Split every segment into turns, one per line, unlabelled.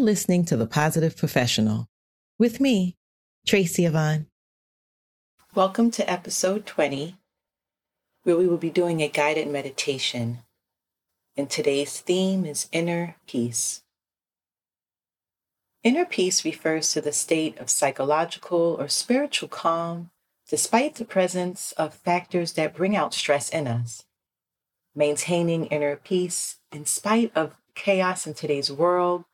You're listening to The Positive Professional with me, Tracy Yvonne. Welcome to episode 20, where we will be doing a guided meditation. And today's theme is inner peace. Inner peace refers to the state of psychological or spiritual calm despite the presence of factors that bring out stress in us. Maintaining inner peace in spite of chaos in today's world,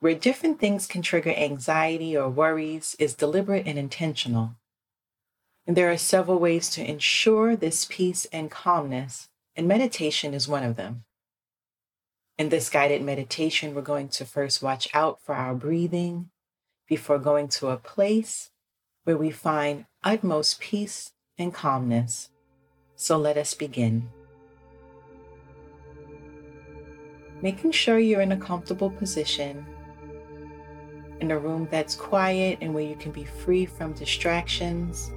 where different things can trigger anxiety or worries, is deliberate and intentional. And there are several ways to ensure this peace and calmness, and meditation is one of them. In this guided meditation, we're going to first watch out for our breathing before going to a place where we find utmost peace and calmness. So let us begin. Making sure you're in a comfortable position, in a room that's quiet and where you can be free from distractions,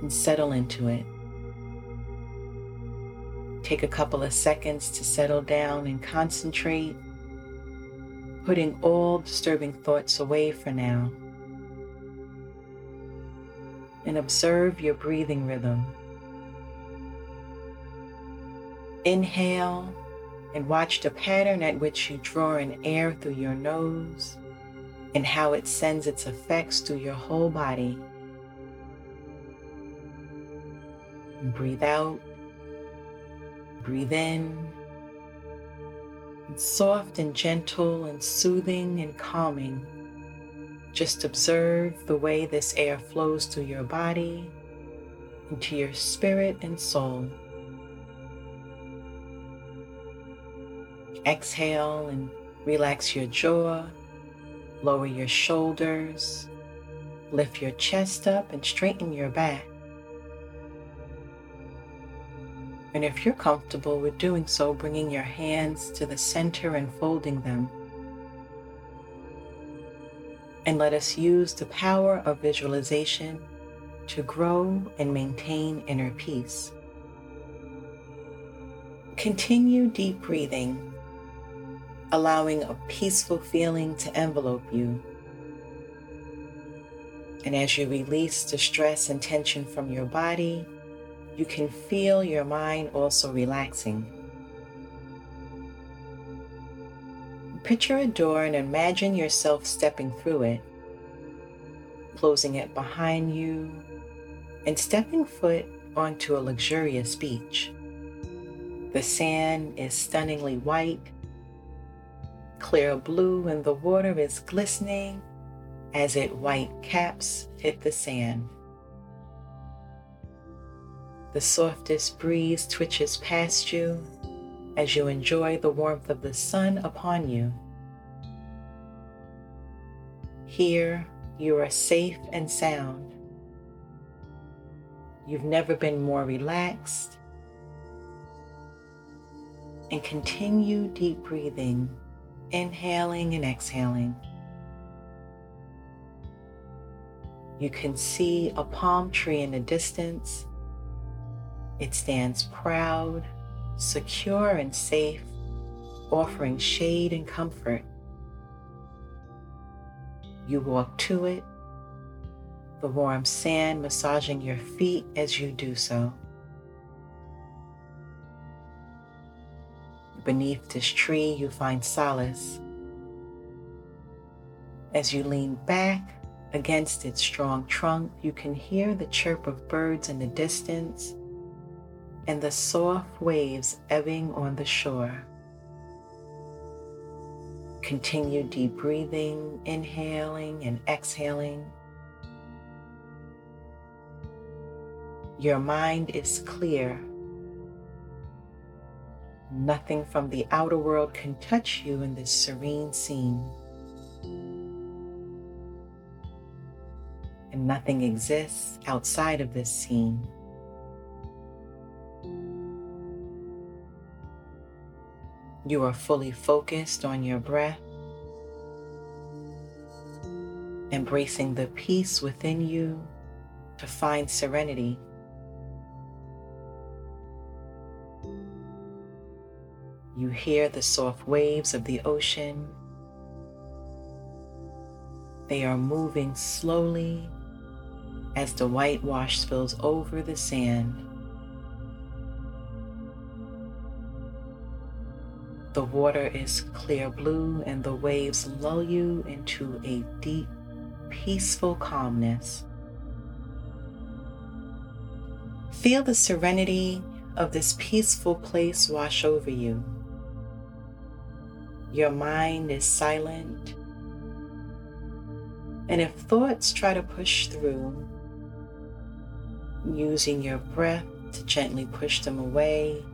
and settle into it. Take a couple of seconds to settle down and concentrate, putting all disturbing thoughts away for now. And observe your breathing rhythm. Inhale and watch the pattern at which you draw in air through your nose and how it sends its effects through your whole body. Breathe out Breathe in. soft and gentle and soothing and calming. Just observe the way this air flows through your body, into your spirit and soul. Exhale and relax your jaw, lower your shoulders, lift your chest up and straighten your back. And if you're comfortable with doing so, bringing your hands to the center and folding them. And let us use the power of visualization to grow and maintain inner peace. Continue deep breathing, allowing a peaceful feeling to envelope you. And as you release the stress and tension from your body, you can feel your mind also relaxing. Picture a door and imagine yourself stepping through it, closing it behind you, and stepping foot onto a luxurious beach. The sand is stunningly white, clear blue, and the water is glistening as its white caps hit the sand. The softest breeze twitches past you as you enjoy the warmth of the sun upon you. Here, you are safe and sound. You've never been more relaxed. And continue deep breathing, inhaling and exhaling. You can see a palm tree in the distance it stands proud, secure, and safe, offering shade and comfort. You walk to it, the warm sand massaging your feet as you do so. Beneath this tree, you find solace. As you lean back against its strong trunk, you can hear the chirp of birds in the distance and the soft waves ebbing on the shore. Continue deep breathing, inhaling and exhaling. Your mind is clear. Nothing from the outer world can touch you in this serene scene. And nothing exists outside of this scene. You are fully focused on your breath, embracing the peace within you to find serenity. Hear the soft waves of the ocean They are moving slowly as the whitewash spills over the sand. The water is clear blue and the waves lull you into a deep, peaceful calmness. Feel the serenity of this peaceful place wash over you. Your mind is silent. And if thoughts try to push through, using your breath to gently push them away,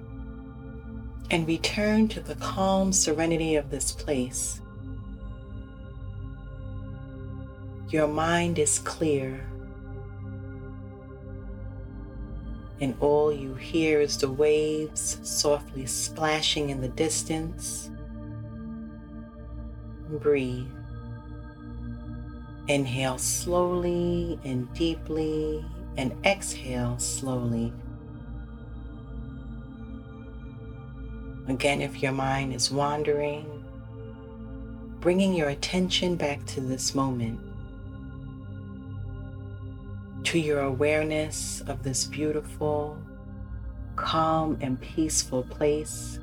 and return to the calm serenity of this place. Your mind is clear, and all you hear is the waves softly splashing in the distance. Breathe. Inhale slowly and deeply, and exhale slowly. Again, if your mind is wandering, bringing your attention back to this moment, to your awareness of this beautiful, calm, and peaceful place,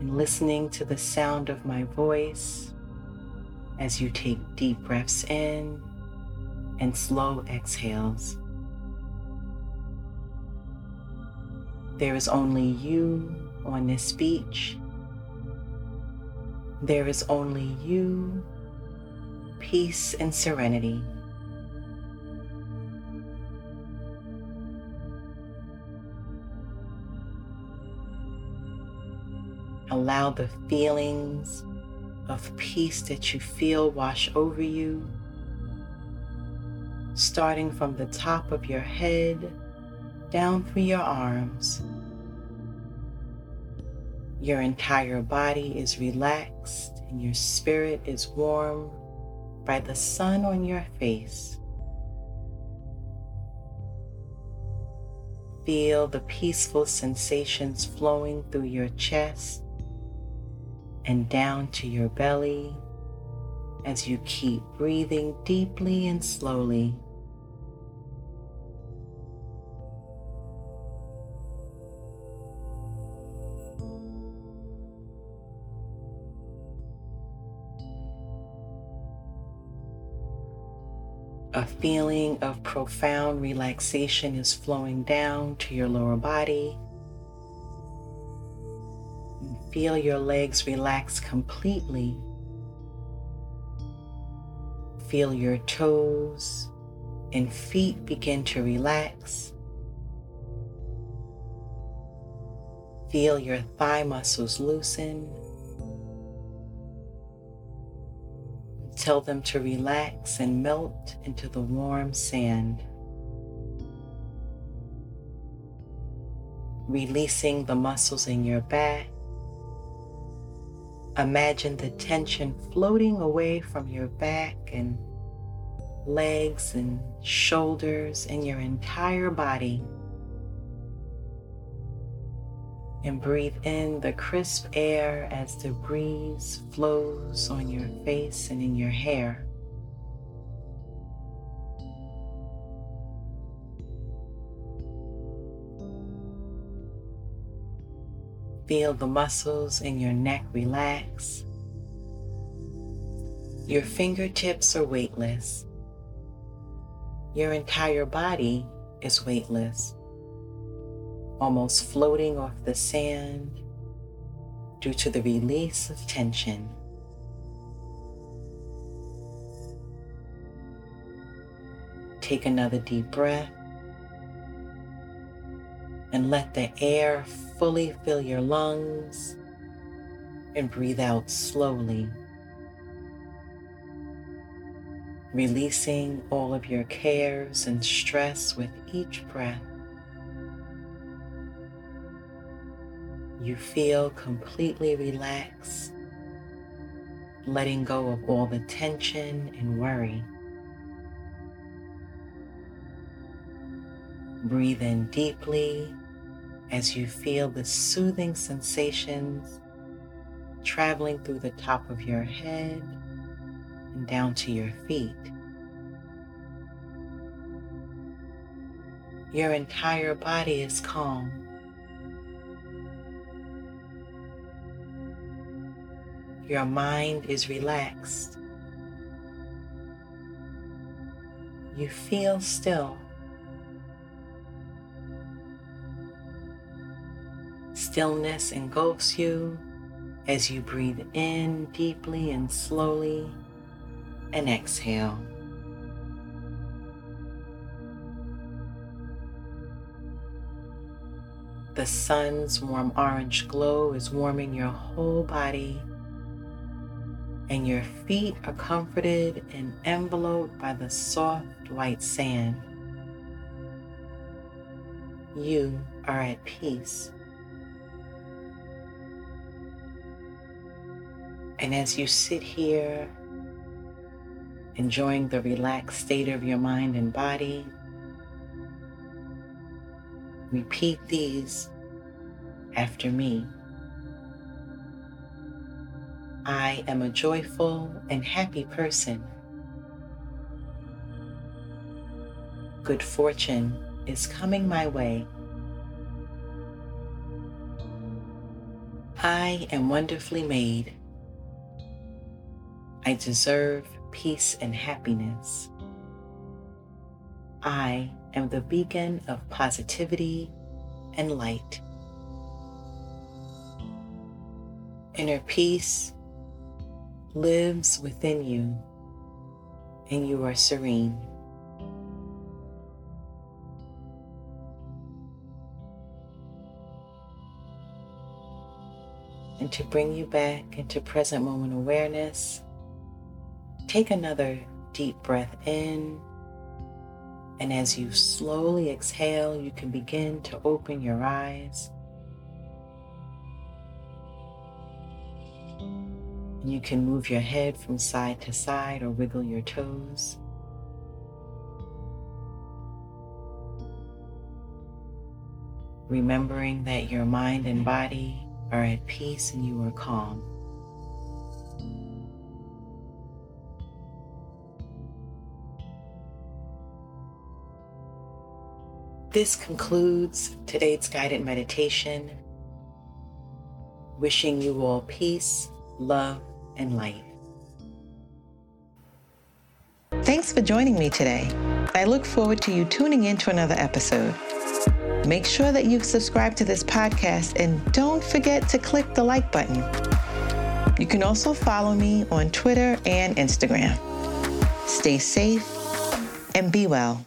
and listening to the sound of my voice as you take deep breaths in and slow exhales. There is only you on this beach. There is only you, peace and serenity. Allow the feelings of peace that you feel wash over you, starting from the top of your head down through your arms. Your entire body is relaxed and your spirit is warmed by the sun on your face. Feel the peaceful sensations flowing through your chest and down to your belly as you keep breathing deeply and slowly. A feeling of profound relaxation is flowing down to your lower body. Feel your legs relax completely. Feel your toes and feet begin to relax. Feel your thigh muscles loosen Tell them to relax and melt into the warm sand. Releasing the muscles in your back. Imagine the tension floating away from your back and legs and shoulders and your entire body and breathe in the crisp air as the breeze flows on your face and in your hair. Feel the muscles in your neck relax. Your fingertips are weightless. Your entire body is weightless almost floating off the sand due to the release of tension. Take another deep breath and let the air fully fill your lungs and breathe out slowly, releasing all of your cares and stress with each breath. you feel completely relaxed, letting go of all the tension and worry. Breathe in deeply as you feel the soothing sensations traveling through the top of your head and down to your feet. Your entire body is calm. Your mind is relaxed. You feel still. Stillness engulfs you as you breathe in deeply and slowly and exhale. The sun's warm orange glow is warming your whole body, and your feet are comforted and enveloped by the soft white sand. You are at peace. And as you sit here, enjoying the relaxed state of your mind and body, Repeat these after me. I am a joyful and happy person. Good fortune is coming my way. I am wonderfully made. I deserve peace and happiness. I am the beacon of positivity and light. Inner peace lives within you, and you are serene. And to bring you back into present moment awareness, take another deep breath in and as you slowly exhale, you can begin to open your eyes. You can move your head from side to side or wiggle your toes. Remembering that your mind and body are at peace and you are calm. This concludes today's guided meditation. Wishing you all peace, love, and light. Thanks for joining me today. I look forward to you tuning in to another episode. Make sure that you've subscribed to this podcast and don't forget to click the like button. You can also follow me on Twitter and Instagram. Stay safe and be well.